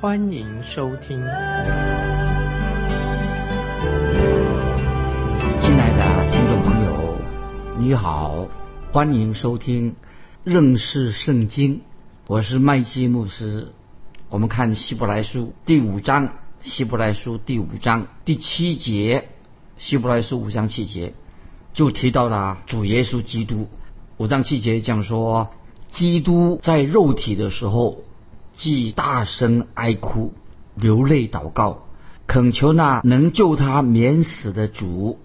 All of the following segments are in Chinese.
欢迎收听。亲爱的听众朋友，你好，欢迎收听认识圣经。我是麦基牧师。我们看希伯来书第五章，希伯来书第五章第七节，希伯来书五章七节就提到了主耶稣基督。五章七节讲说，基督在肉体的时候，既大声哀哭、流泪祷告，恳求那能救他免死的主，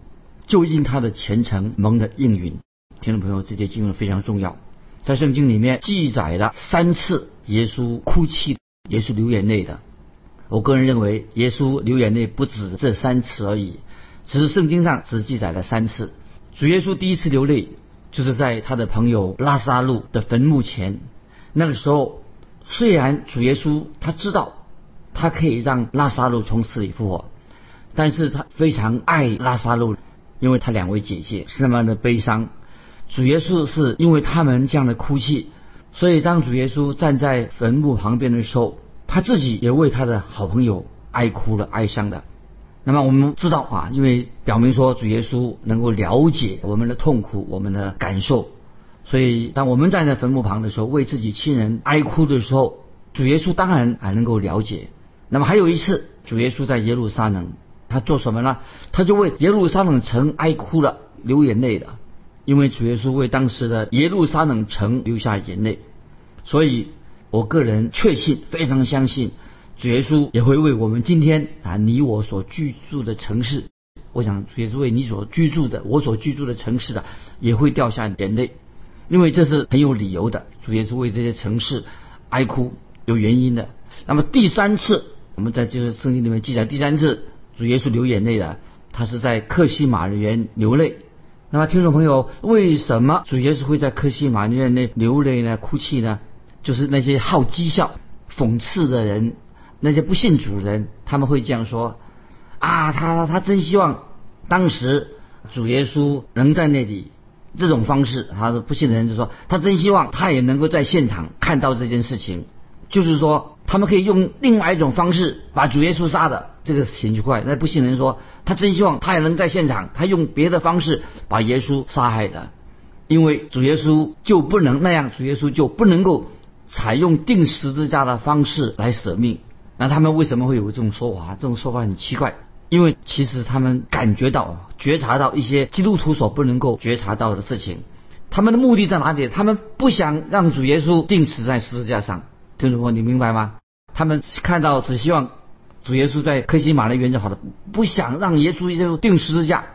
就因他的虔诚蒙的应允。听众朋友，这节经文非常重要。在圣经里面记载了三次耶稣哭泣、耶稣流眼泪的。我个人认为，耶稣流眼泪不止这三次而已，只是圣经上只记载了三次。主耶稣第一次流泪，就是在他的朋友拉萨路的坟墓前。那个时候，虽然主耶稣他知道他可以让拉萨路从死里复活，但是他非常爱拉萨路，因为他两位姐姐是那么的悲伤。主耶稣是因为他们这样的哭泣，所以当主耶稣站在坟墓旁边的时候，他自己也为他的好朋友哀哭了、哀伤的。那么我们知道啊，因为表明说主耶稣能够了解我们的痛苦、我们的感受，所以当我们站在坟墓旁的时候，为自己亲人哀哭的时候，主耶稣当然还能够了解。那么还有一次，主耶稣在耶路撒冷，他做什么呢？他就为耶路撒冷城哀哭了、流眼泪了。因为主耶稣为当时的耶路撒冷城流下眼泪，所以我个人确信，非常相信，主耶稣也会为我们今天啊你我所居住的城市，我想主耶稣为你所居住的我所居住的城市的也会掉下眼泪，因为这是很有理由的。主耶稣为这些城市哀哭有原因的。那么第三次，我们在就是圣经里面记载，第三次主耶稣流眼泪的，他是在克西马园流泪。那么，听众朋友，为什么主耶稣会在克西马尼那流泪呢、哭泣呢？就是那些好讥笑、讽刺的人，那些不信主人，他们会这样说：啊，他他真希望当时主耶稣能在那里。这种方式，他的不信的人就说，他真希望他也能够在现场看到这件事情。就是说，他们可以用另外一种方式把主耶稣杀的。这个情就怪。那不信人说，他真希望他也能在现场，他用别的方式把耶稣杀害的，因为主耶稣就不能那样，主耶稣就不能够采用钉十字架的方式来舍命。那他们为什么会有这种说法？这种说法很奇怪，因为其实他们感觉到、觉察到一些基督徒所不能够觉察到的事情。他们的目的在哪里？他们不想让主耶稣钉死在十字架上。听众朋友，你明白吗？他们看到只希望。主耶稣在克西马的原就好了，不想让耶稣就钉十字架。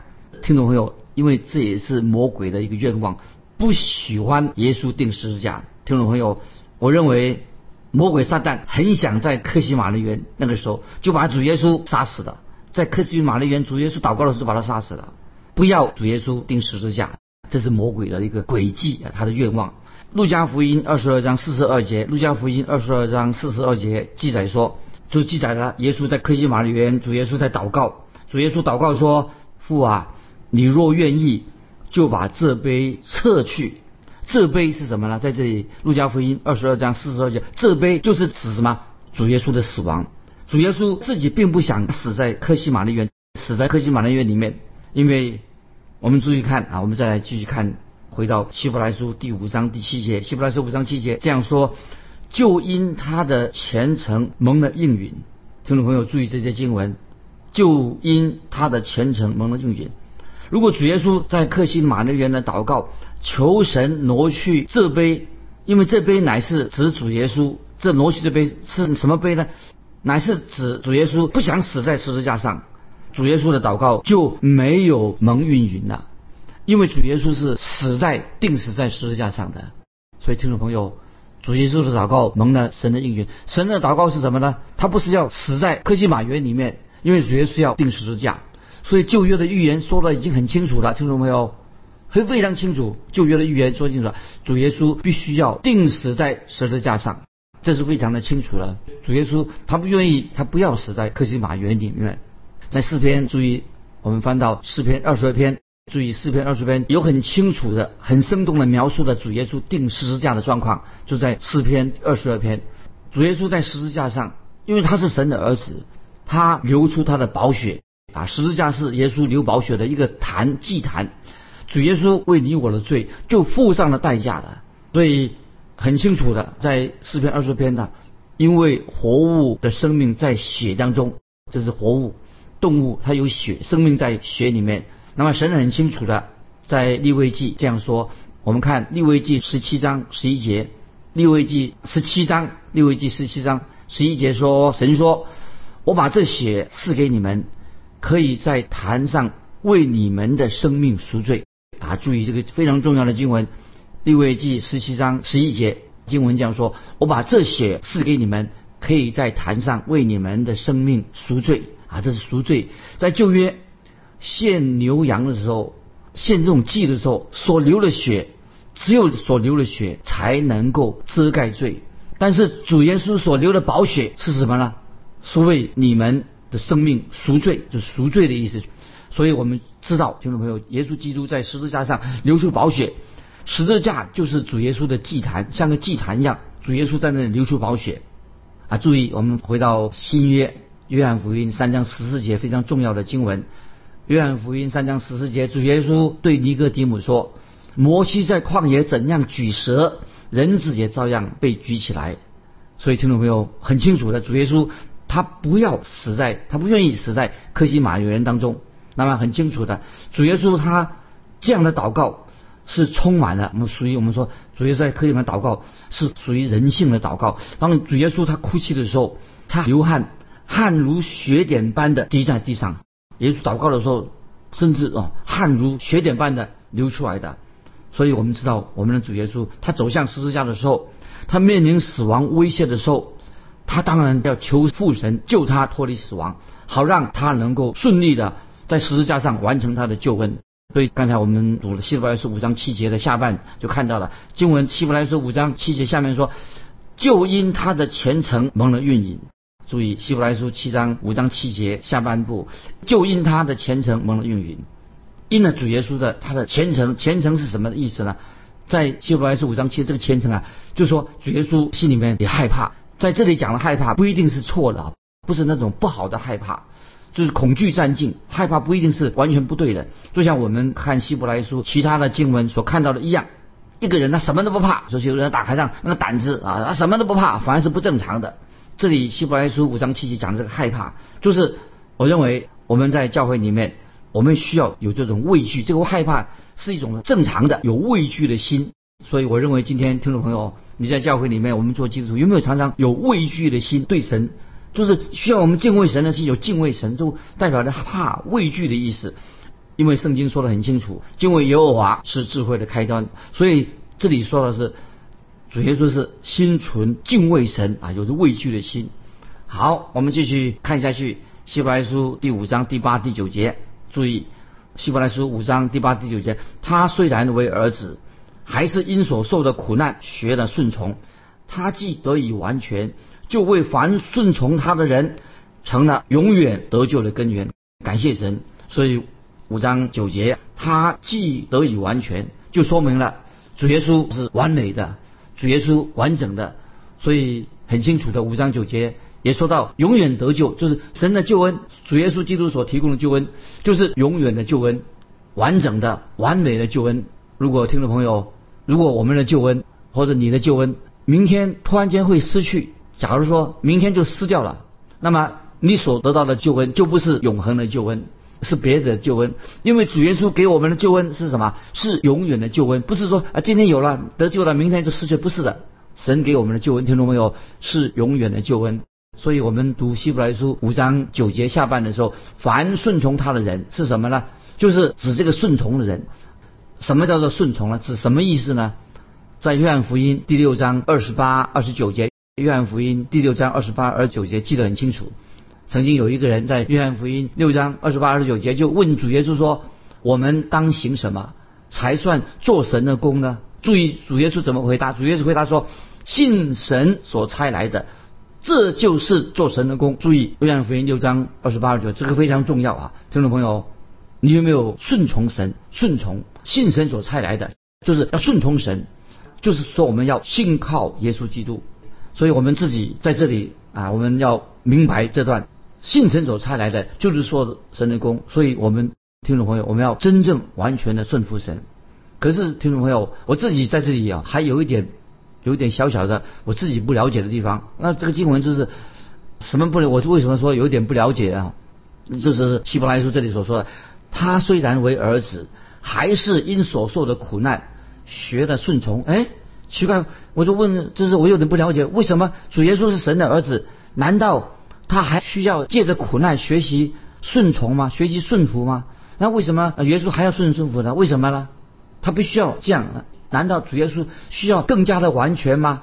听众朋友，因为这也是魔鬼的一个愿望，不喜欢耶稣钉十字架。听众朋友，我认为魔鬼撒旦很想在克西马的园那个时候就把主耶稣杀死了，在克西马的园主耶稣祷告的时候把他杀死了，不要主耶稣钉十字架，这是魔鬼的一个诡计啊，他的愿望。路加福音二十二章四十二节，路加福音二十二章四十二节记载说。就记载了耶稣在科西马里园，主耶稣在祷告。主耶稣祷告说：“父啊，你若愿意，就把这杯撤去。这杯是什么呢？在这里，路加福音二十二章四十二节，这杯就是指什么？主耶稣的死亡。主耶稣自己并不想死在科西玛利园，死在科西玛利园里面。因为我们注意看啊，我们再来继续看，回到希伯来书第五章第七节，希伯来书五章七节这样说。”就因他的虔诚蒙了应允，听众朋友注意这些经文。就因他的虔诚蒙了应允。如果主耶稣在克西马内园的祷告，求神挪去这杯，因为这杯乃是指主耶稣。这挪去这杯是什么杯呢？乃是指主耶稣不想死在十字架上。主耶稣的祷告就没有蒙应允了，因为主耶稣是死在定死在十字架上的。所以听众朋友。主耶稣的祷告蒙了神的应允。神的祷告是什么呢？他不是要死在科西玛园里面，因为主耶稣要定十字架，所以旧约的预言说的已经很清楚了，听众朋友？会非常清楚，旧约的预言说清楚了，主耶稣必须要定死在十字架上，这是非常的清楚了。主耶稣他不愿意，他不要死在克西马园里面。在诗篇，注意我们翻到诗篇二十二篇，注意诗篇二十篇有很清楚的、很生动的描述的主耶稣定十字架的状况，就在诗篇二十二篇。主耶稣在十字架上，因为他是神的儿子，他流出他的宝血啊，十字架是耶稣流宝血的一个坛祭坛。主耶稣为你我的罪就付上了代价的，所以很清楚的，在四篇二十篇的，因为活物的生命在血当中，这是活物，动物它有血，生命在血里面。那么神很清楚的在立位记这样说，我们看立位记十七章十一节，立位记十七章立位记十七章十一节说，神说，我把这血赐给你们，可以在坛上为你们的生命赎罪。啊，注意这个非常重要的经文，《利未记》十七章十一节经文讲说：“我把这血赐给你们，可以在坛上为你们的生命赎罪。”啊，这是赎罪。在旧约献牛羊的时候，献这种祭的时候所流的血，只有所流的血才能够遮盖罪。但是主耶稣所流的宝血是什么呢？是为你们的生命赎罪，就赎罪的意思。所以我们知道，听众朋友，耶稣基督在十字架上流出宝血，十字架就是主耶稣的祭坛，像个祭坛一样，主耶稣在那里流出宝血。啊，注意，我们回到新约约翰福音三章十四节非常重要的经文。约翰福音三章十四节，主耶稣对尼哥底母说：“摩西在旷野怎样举蛇，人子也照样被举起来。”所以听众朋友很清楚的，主耶稣他不要死在，他不愿意死在科西玛女人当中。那么很清楚的，主耶稣他这样的祷告是充满了我们属于我们说主耶稣在科里面祷告是属于人性的祷告。当主耶稣他哭泣的时候，他流汗，汗如血点般的滴在地上。耶稣祷告的时候，甚至哦汗如血点般的流出来的。所以我们知道我们的主耶稣他走向十字架的时候，他面临死亡威胁的时候，他当然要求父神救他脱离死亡，好让他能够顺利的。在十字架上完成他的救恩，所以刚才我们读了希伯来书五章七节的下半就看到了经文。希伯来书五章七节下面说，就因他的虔诚蒙了运引。注意希伯来书七章五章七节下半部，就因他的虔诚蒙了运引。因了主耶稣的他的虔诚，虔诚是什么意思呢？在希伯来书五章七这个虔诚啊，就说主耶稣心里面也害怕。在这里讲的害怕不一定是错的，不是那种不好的害怕。就是恐惧占尽，害怕不一定是完全不对的。就像我们看希伯来书其他的经文所看到的一样，一个人他什么都不怕，说有人打开上那个胆子啊，他什么都不怕，反而是不正常的。这里希伯来书五章七节讲的这个害怕，就是我认为我们在教会里面，我们需要有这种畏惧，这个害怕是一种正常的有畏惧的心。所以我认为今天听众朋友你在教会里面，我们做基督徒有没有常常有畏惧的心对神？就是需要我们敬畏神的是，有敬畏神，就代表着怕、畏惧的意思。因为圣经说的很清楚，敬畏耶和华是智慧的开端。所以这里说的是，主耶稣是心存敬畏神啊，有着畏惧的心。好，我们继续看下去，希伯来书第五章第八、第九节。注意，希伯来书五章第八、第九节，他虽然为儿子，还是因所受的苦难学了顺从。他既得以完全。就为凡顺从他的人，成了永远得救的根源。感谢神，所以五章九节，他既得以完全，就说明了主耶稣是完美的，主耶稣完整的。所以很清楚的，五章九节也说到永远得救，就是神的救恩，主耶稣基督所提供的救恩，就是永远的救恩，完整的、完美的救恩。如果听众朋友，如果我们的救恩或者你的救恩，明天突然间会失去。假如说明天就失掉了，那么你所得到的救恩就不是永恒的救恩，是别的救恩。因为主耶稣给我们的救恩是什么？是永远的救恩，不是说啊今天有了得救了，明天就失去，不是的。神给我们的救恩，听懂没有？是永远的救恩。所以我们读希伯来书五章九节下半的时候，凡顺从他的人是什么呢？就是指这个顺从的人。什么叫做顺从呢？指什么意思呢？在约翰福音第六章二十八、二十九节，约翰福音第六章二十八、二十九节记得很清楚。曾经有一个人在约翰福音六章二十八、二十九节就问主耶稣说：“我们当行什么才算做神的功呢？”注意主耶稣怎么回答？主耶稣回答说：“信神所差来的，这就是做神的功。”注意约翰福音六章二十八、二十九，这个非常重要啊，听众朋友，你有没有顺从神？顺从信神所差来的，就是要顺从神。就是说，我们要信靠耶稣基督，所以我们自己在这里啊，我们要明白这段信神所差来的，就是说神的功。所以我们听众朋友，我们要真正完全的顺服神。可是听众朋友，我自己在这里啊，还有一点，有一点小小的我自己不了解的地方。那这个经文就是什么不了？我是为什么说有点不了解啊？就是希伯来书这里所说的，他虽然为儿子，还是因所受的苦难。学的顺从，哎，奇怪，我就问，就是我有点不了解，为什么主耶稣是神的儿子，难道他还需要借着苦难学习顺从吗？学习顺服吗？那为什么耶稣还要顺顺服呢？为什么呢？他必须要这样？难道主耶稣需要更加的完全吗？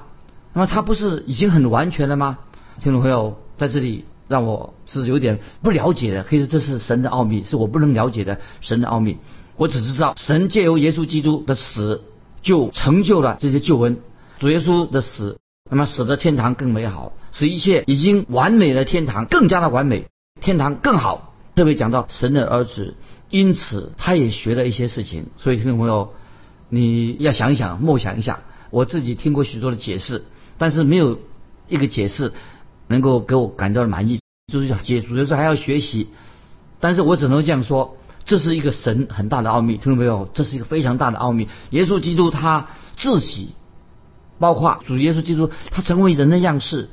那么他不是已经很完全了吗？听众朋友，在这里让我是有点不了解的，可以说这是神的奥秘，是我不能了解的神的奥秘。我只知道神借由耶稣基督的死。就成就了这些救恩，主耶稣的死，那么使得天堂更美好，使一切已经完美的天堂更加的完美，天堂更好。特别讲到神的儿子，因此他也学了一些事情。所以听众朋友，你要想一想，默想一下。我自己听过许多的解释，但是没有一个解释能够给我感到满意。就是要解主耶稣还要学习，但是我只能这样说。这是一个神很大的奥秘，听到没有？这是一个非常大的奥秘。耶稣基督他自己，包括主耶稣基督，他成为人的样式，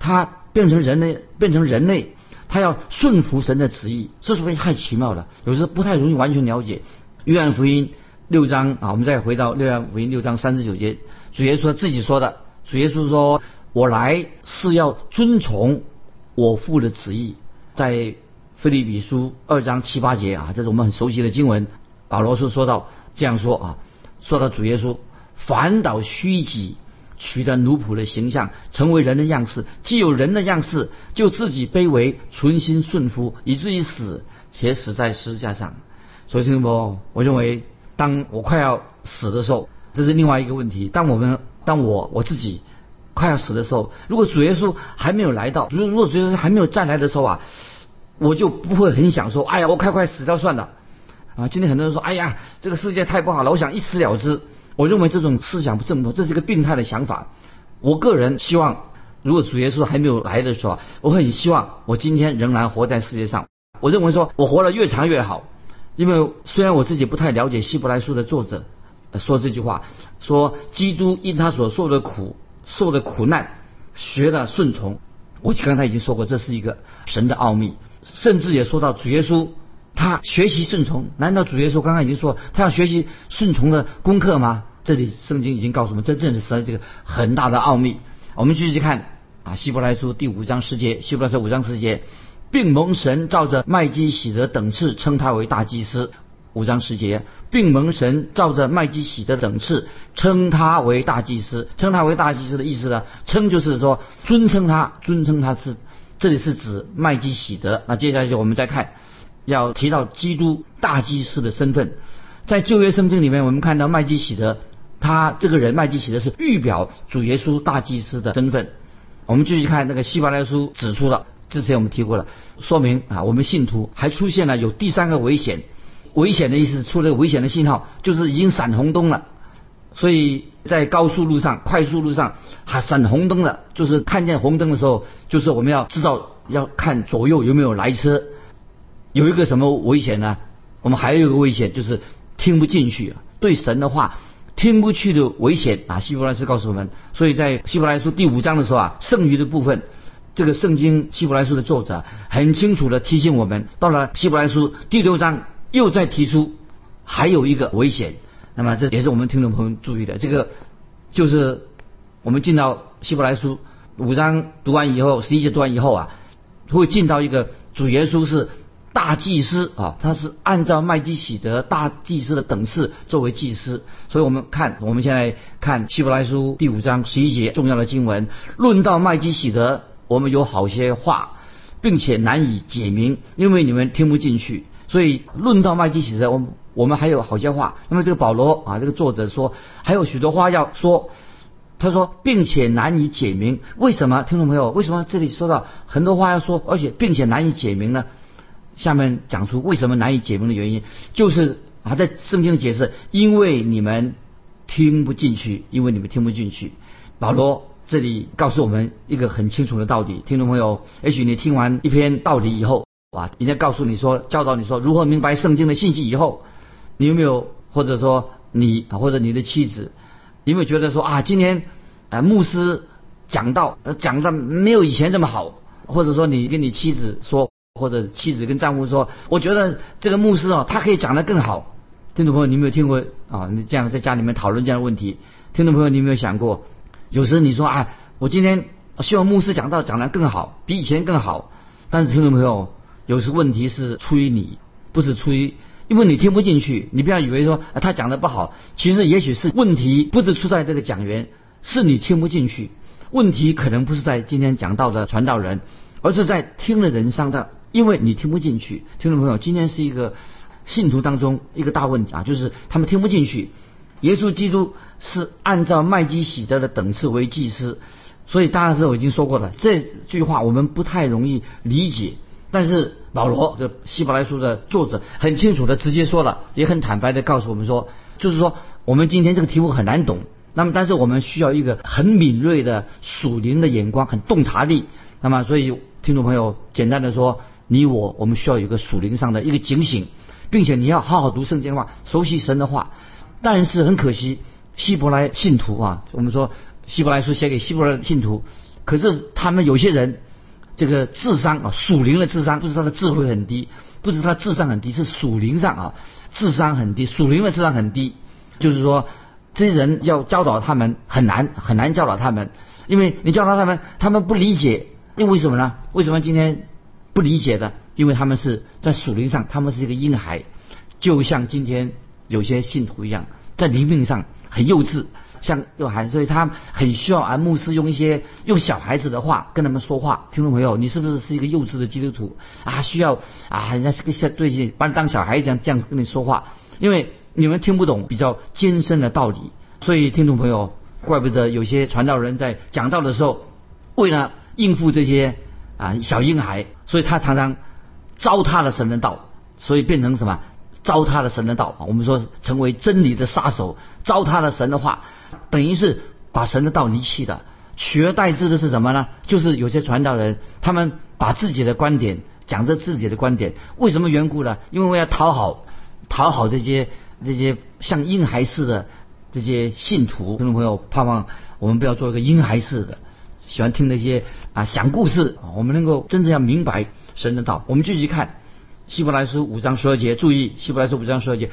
他变成人类，变成人类，他要顺服神的旨意，这是非常太奇妙了。有时候不太容易完全了解。约翰福音六章啊，我们再回到约翰福音六章三十九节，主耶稣自己说的，主耶稣说：“我来是要遵从我父的旨意。”在菲利比书二章七八节啊，这是我们很熟悉的经文。保罗是说到这样说啊，说到主耶稣反倒虚己，取得奴仆的形象，成为人的样式。既有人的样式，就自己卑微，存心顺服，以至于死，且死在十字架上。所以，听众朋友，我认为，当我快要死的时候，这是另外一个问题。当我们，当我我自己快要死的时候，如果主耶稣还没有来到，如如果主耶稣还没有再来的时候啊。我就不会很想说，哎呀，我快快死掉算了，啊！今天很多人说，哎呀，这个世界太不好了，我想一死了之。我认为这种思想不正，这是一个病态的想法。我个人希望，如果主耶稣还没有来的时候，我很希望我今天仍然活在世界上。我认为说我活得越长越好，因为虽然我自己不太了解希伯来书的作者说这句话，说基督因他所受的苦、受的苦难，学了顺从。我刚才已经说过，这是一个神的奥秘。甚至也说到主耶稣，他学习顺从。难道主耶稣刚刚已经说他要学习顺从的功课吗？这里圣经已经告诉我们，这正是实这个很大的奥秘。我们继续看啊，希伯来书第五章十节，希伯来书五章十节，并蒙神照着麦基喜德等次称他为大祭司。五章十节，并蒙神照着麦基喜德等次称他为大祭司。称他为大祭司的意思呢？称就是说尊称他，尊称他是。这里是指麦基喜德。那接下来就我们再看，要提到基督大祭司的身份，在旧约圣经里面，我们看到麦基喜德，他这个人麦基喜德是预表主耶稣大祭司的身份。我们继续看那个希伯来书指出了，之前我们提过了，说明啊，我们信徒还出现了有第三个危险，危险的意思，出了危险的信号，就是已经闪红灯了，所以。在高速路上、快速路上还闪红灯了，就是看见红灯的时候，就是我们要知道要看左右有没有来车。有一个什么危险呢？我们还有一个危险就是听不进去，对神的话听不去的危险啊！希伯来书告诉我们，所以在希伯来书第五章的时候啊，剩余的部分，这个圣经希伯来书的作者很清楚的提醒我们，到了希伯来书第六章又再提出还有一个危险。那么这也是我们听众朋友注意的，这个就是我们进到希伯来书五章读完以后，十一节读完以后啊，会进到一个主耶稣是大祭司啊，他是按照麦基喜德大祭司的等次作为祭司。所以我们看，我们现在看希伯来书第五章十一节重要的经文，论到麦基喜德，我们有好些话，并且难以解明，因为你们听不进去。所以论到麦基喜德，我们我们还有好些话。那么这个保罗啊，这个作者说还有许多话要说。他说，并且难以解明，为什么？听众朋友，为什么这里说到很多话要说，而且并且难以解明呢？下面讲出为什么难以解明的原因，就是啊，在圣经的解释，因为你们听不进去，因为你们听不进去。保罗这里告诉我们一个很清楚的道理，听众朋友，也许你听完一篇道理以后，哇，人家告诉你说，教导你说如何明白圣经的信息以后，你有没有，或者说你或者你的妻子？有没有觉得说啊，今天啊牧师讲到讲的没有以前这么好，或者说你跟你妻子说，或者妻子跟丈夫说，我觉得这个牧师哦，他可以讲得更好。听众朋友，你有没有听过啊？你这样在家里面讨论这样的问题？听众朋友，你有没有想过，有时你说啊，我今天希望牧师讲到讲得更好，比以前更好。但是听众朋友，有时问题是出于你，不是出于。因为你听不进去，你不要以为说他讲的不好，其实也许是问题不是出在这个讲员，是你听不进去。问题可能不是在今天讲到的传道人，而是在听的人上的，因为你听不进去。听众朋友，今天是一个信徒当中一个大问题啊，就是他们听不进去。耶稣基督是按照麦基喜德的等次为祭司，所以大家是我已经说过了，这句话我们不太容易理解。但是保罗这希伯来书的作者很清楚的直接说了，也很坦白的告诉我们说，就是说我们今天这个题目很难懂，那么但是我们需要一个很敏锐的属灵的眼光，很洞察力。那么所以听众朋友，简单的说，你我我们需要有一个属灵上的一个警醒，并且你要好好读圣经的话，熟悉神的话。但是很可惜，希伯来信徒啊，我们说希伯来书写给希伯来信徒，可是他们有些人。这个智商啊，属灵的智商不是他的智慧很低，不是他智商很低，是属灵上啊智商很低，属灵的智商很低。就是说，这些人要教导他们很难很难教导他们，因为你教导他们，他们不理解，因为什么呢？为什么今天不理解的？因为他们是在属灵上，他们是一个婴孩，就像今天有些信徒一样，在灵命上很幼稚。像幼孩，所以他很需要啊，牧师用一些用小孩子的话跟他们说话。听众朋友，你是不是是一个幼稚的基督徒啊？需要啊，人家是个小对劲，把你当小孩子这样这样跟你说话，因为你们听不懂比较艰深的道理。所以听众朋友，怪不得有些传道人在讲道的时候，为了应付这些啊小婴孩，所以他常常糟蹋了神的道，所以变成什么？糟蹋了神的道。我们说成为真理的杀手，糟蹋了神的话。等于是把神的道离弃的，取而代之的是什么呢？就是有些传道人，他们把自己的观点讲着自己的观点，为什么缘故呢？因为我要讨好，讨好这些这些像婴孩似的这些信徒。听众朋友，盼望我们不要做一个婴孩似的，喜欢听那些啊讲故事。我们能够真正要明白神的道。我们继续看希伯来书五章十二节，注意希伯来书五章十二节。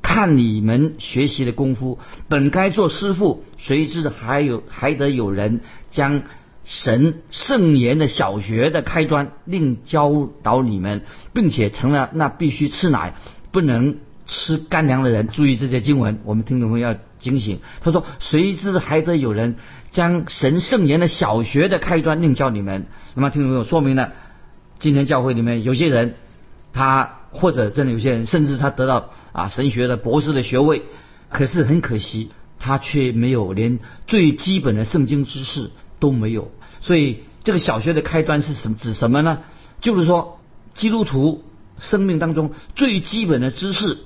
看你们学习的功夫，本该做师傅，谁知还有还得有人将神圣言的小学的开端另教导你们，并且成了那必须吃奶不能吃干粮的人。注意这些经文，我们听众朋友要警醒。他说：“谁知还得有人将神圣言的小学的开端另教你们。”那么听众朋友说明了，今天教会里面有些人，他。或者真的有些人，甚至他得到啊神学的博士的学位，可是很可惜，他却没有连最基本的圣经知识都没有。所以这个小学的开端是什么？指什么呢？就是说基督徒生命当中最基本的知识。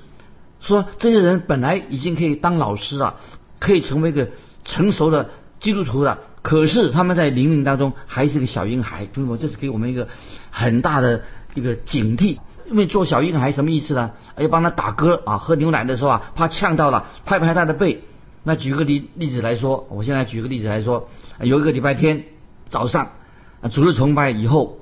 说这些人本来已经可以当老师了，可以成为一个成熟的基督徒了，可是他们在灵命当中还是个小婴孩。朋友们，这是给我们一个很大的一个警惕。因为做小婴孩什么意思呢？要帮他打嗝啊，喝牛奶的时候啊，怕呛到了，拍拍他的背。那举个例例子来说，我现在举个例子来说，有一个礼拜天早上，主日崇拜以后，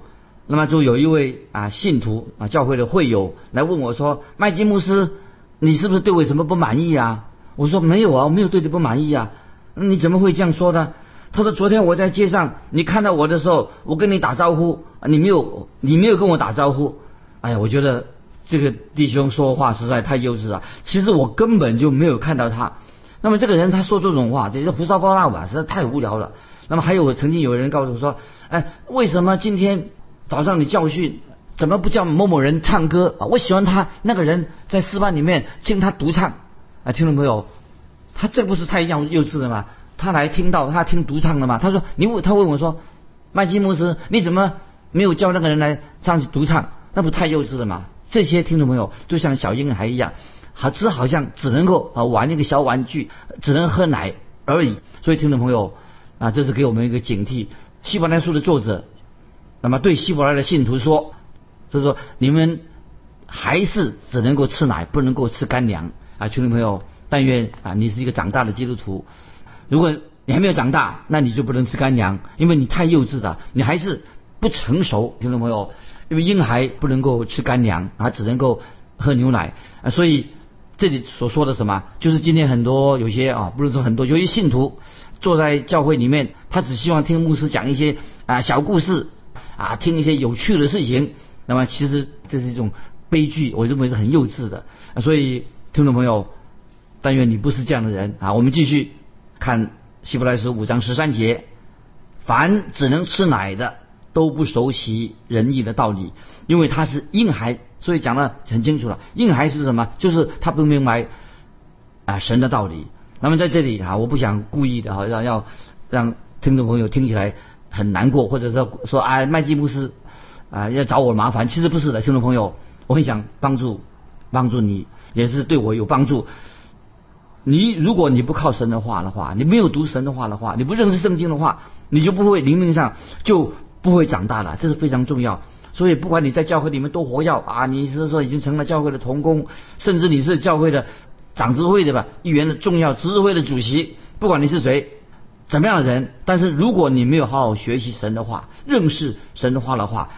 那么就有一位啊信徒啊教会的会友来问我说：“麦基牧师，你是不是对我有什么不满意啊？”我说：“没有啊，我没有对你不满意啊。”那你怎么会这样说呢？他说：“昨天我在街上，你看到我的时候，我跟你打招呼，你没有，你没有跟我打招呼。”哎呀，我觉得这个弟兄说话实在太幼稚了。其实我根本就没有看到他。那么这个人他说这种话，这是胡说八道吧？实在太无聊了。那么还有曾经有人告诉我说，哎，为什么今天早上你教训，怎么不叫某某人唱歌啊？我喜欢他那个人在诗班里面听他独唱啊，听众朋友，他这不是太幼幼稚了吗？他来听到他听独唱的吗？他说你问他问我说，麦基牧师你怎么没有叫那个人来上去独唱？那不太幼稚了吗？这些听众朋友就像小婴孩一样，好只好像只能够啊玩那个小玩具，只能喝奶而已。所以听众朋友啊，这是给我们一个警惕。希伯来书的作者，那么对希伯来的信徒说，就是说你们还是只能够吃奶，不能够吃干粮啊，听众朋友，但愿啊你是一个长大的基督徒，如果你还没有长大，那你就不能吃干粮，因为你太幼稚了，你还是不成熟，听众朋友。因为婴孩不能够吃干粮，他只能够喝牛奶啊，所以这里所说的什么，就是今天很多有些啊，不是说很多，有些信徒坐在教会里面，他只希望听牧师讲一些啊小故事啊，听一些有趣的事情，那么其实这是一种悲剧，我认为是很幼稚的。所以听众朋友，但愿你不是这样的人啊。我们继续看希伯来书五章十三节，凡只能吃奶的。都不熟悉仁义的道理，因为他是婴孩，所以讲的很清楚了。婴孩是什么？就是他不明白啊神的道理。那么在这里啊，我不想故意的哈，让要让听众朋友听起来很难过，或者说说啊麦基姆斯啊要找我麻烦。其实不是的，听众朋友，我很想帮助帮助你，也是对我有帮助。你如果你不靠神的话的话，你没有读神的话的话，你不认识圣经的话，你就不会灵命上就。不会长大的，这是非常重要。所以不管你在教会里面多活跃啊，你是说已经成了教会的同工，甚至你是教会的长执会的吧？议员的重要执事会的主席，不管你是谁，怎么样的人，但是如果你没有好好学习神的话，认识神的话的话，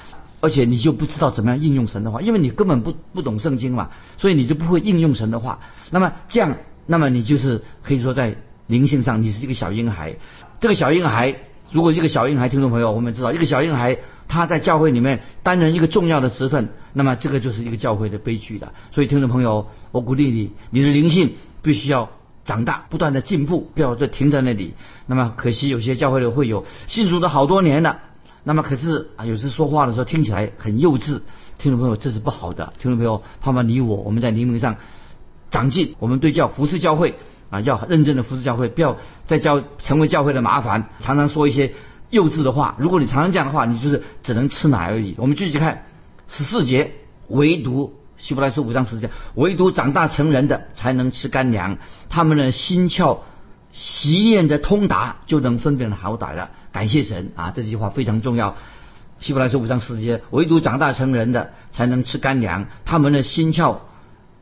而且你就不知道怎么样应用神的话，因为你根本不不懂圣经嘛，所以你就不会应用神的话。那么这样，那么你就是可以说在灵性上你是一个小婴孩，这个小婴孩。如果一个小婴孩，听众朋友，我们知道一个小婴孩他在教会里面担任一个重要的职分，那么这个就是一个教会的悲剧了。所以，听众朋友，我鼓励你，你的灵性必须要长大，不断的进步，不要再停在那里。那么，可惜有些教会的会有信主的好多年了，那么可是啊，有时说话的时候听起来很幼稚。听众朋友，这是不好的。听众朋友，盼望你我我们在灵命上长进，我们对教服侍教会。啊，要认真的服侍教会，不要再教成为教会的麻烦，常常说一些幼稚的话。如果你常常这样的话，你就是只能吃奶而已。我们继续看十四节，唯独希伯来书五章十四节，唯独长大成人的才能吃干粮，他们的心窍习练的通达，就能分辨好歹了。感谢神啊，这句话非常重要。希伯来书五章十四节，唯独长大成人的才能吃干粮，他们的心窍。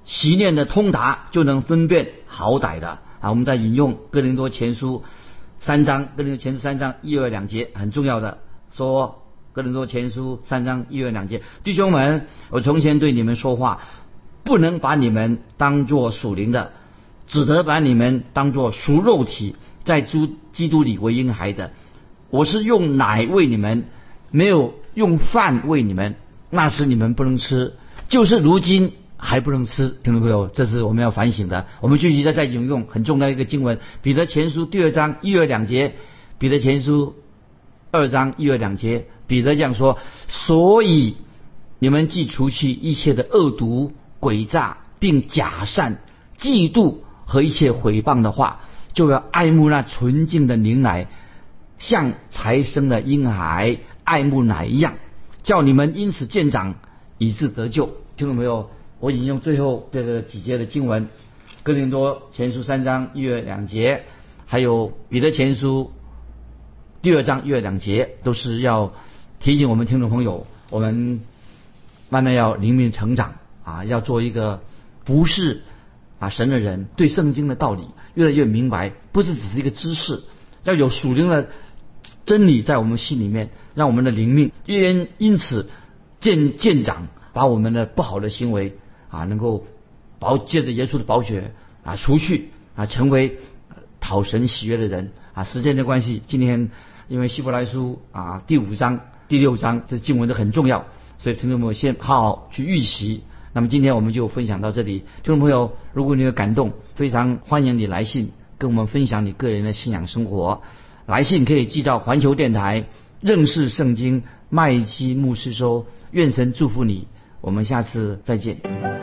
习练的通达就能分辨好歹的啊！我们在引用哥林多前书三章，哥林多前书三章一二两节很重要的说，哥林多前书三章一二两节，弟兄们，我从前对你们说话，不能把你们当作属灵的，只得把你们当作属肉体，在基基督里为婴孩的。我是用奶喂你们，没有用饭喂你们，那时你们不能吃，就是如今。还不能吃，听众朋友，这是我们要反省的。我们继续再再引用很重要一个经文，《彼得前书》第二章一、二两节，《彼得前书》二章一、二两节，彼得这样说：所以你们既除去一切的恶毒、诡诈，并假善、嫉妒和一切毁谤的话，就要爱慕那纯净的灵奶，像才生的婴孩爱慕奶一样，叫你们因此见长，以致得救。听众朋友。我引用最后这个几节的经文，《哥林多前书》三章一月两节，还有《彼得前书》第二章一月两节，都是要提醒我们听众朋友，我们慢慢要灵命成长啊，要做一个不是啊神的人，对圣经的道理越来越明白，不是只是一个知识，要有属灵的真理在我们心里面，让我们的灵命因因此渐渐长，把我们的不好的行为。啊，能够保借着耶稣的宝血啊，除去啊，成为讨神喜悦的人啊。时间的关系，今天因为希伯来书啊第五章、第六章这经文都很重要所以听众朋友先好好去预习。那么今天我们就分享到这里，听众朋友，如果你有感动，非常欢迎你来信跟我们分享你个人的信仰生活。来信可以寄到环球电台认识圣经麦基牧师收，愿神祝福你，我们下次再见。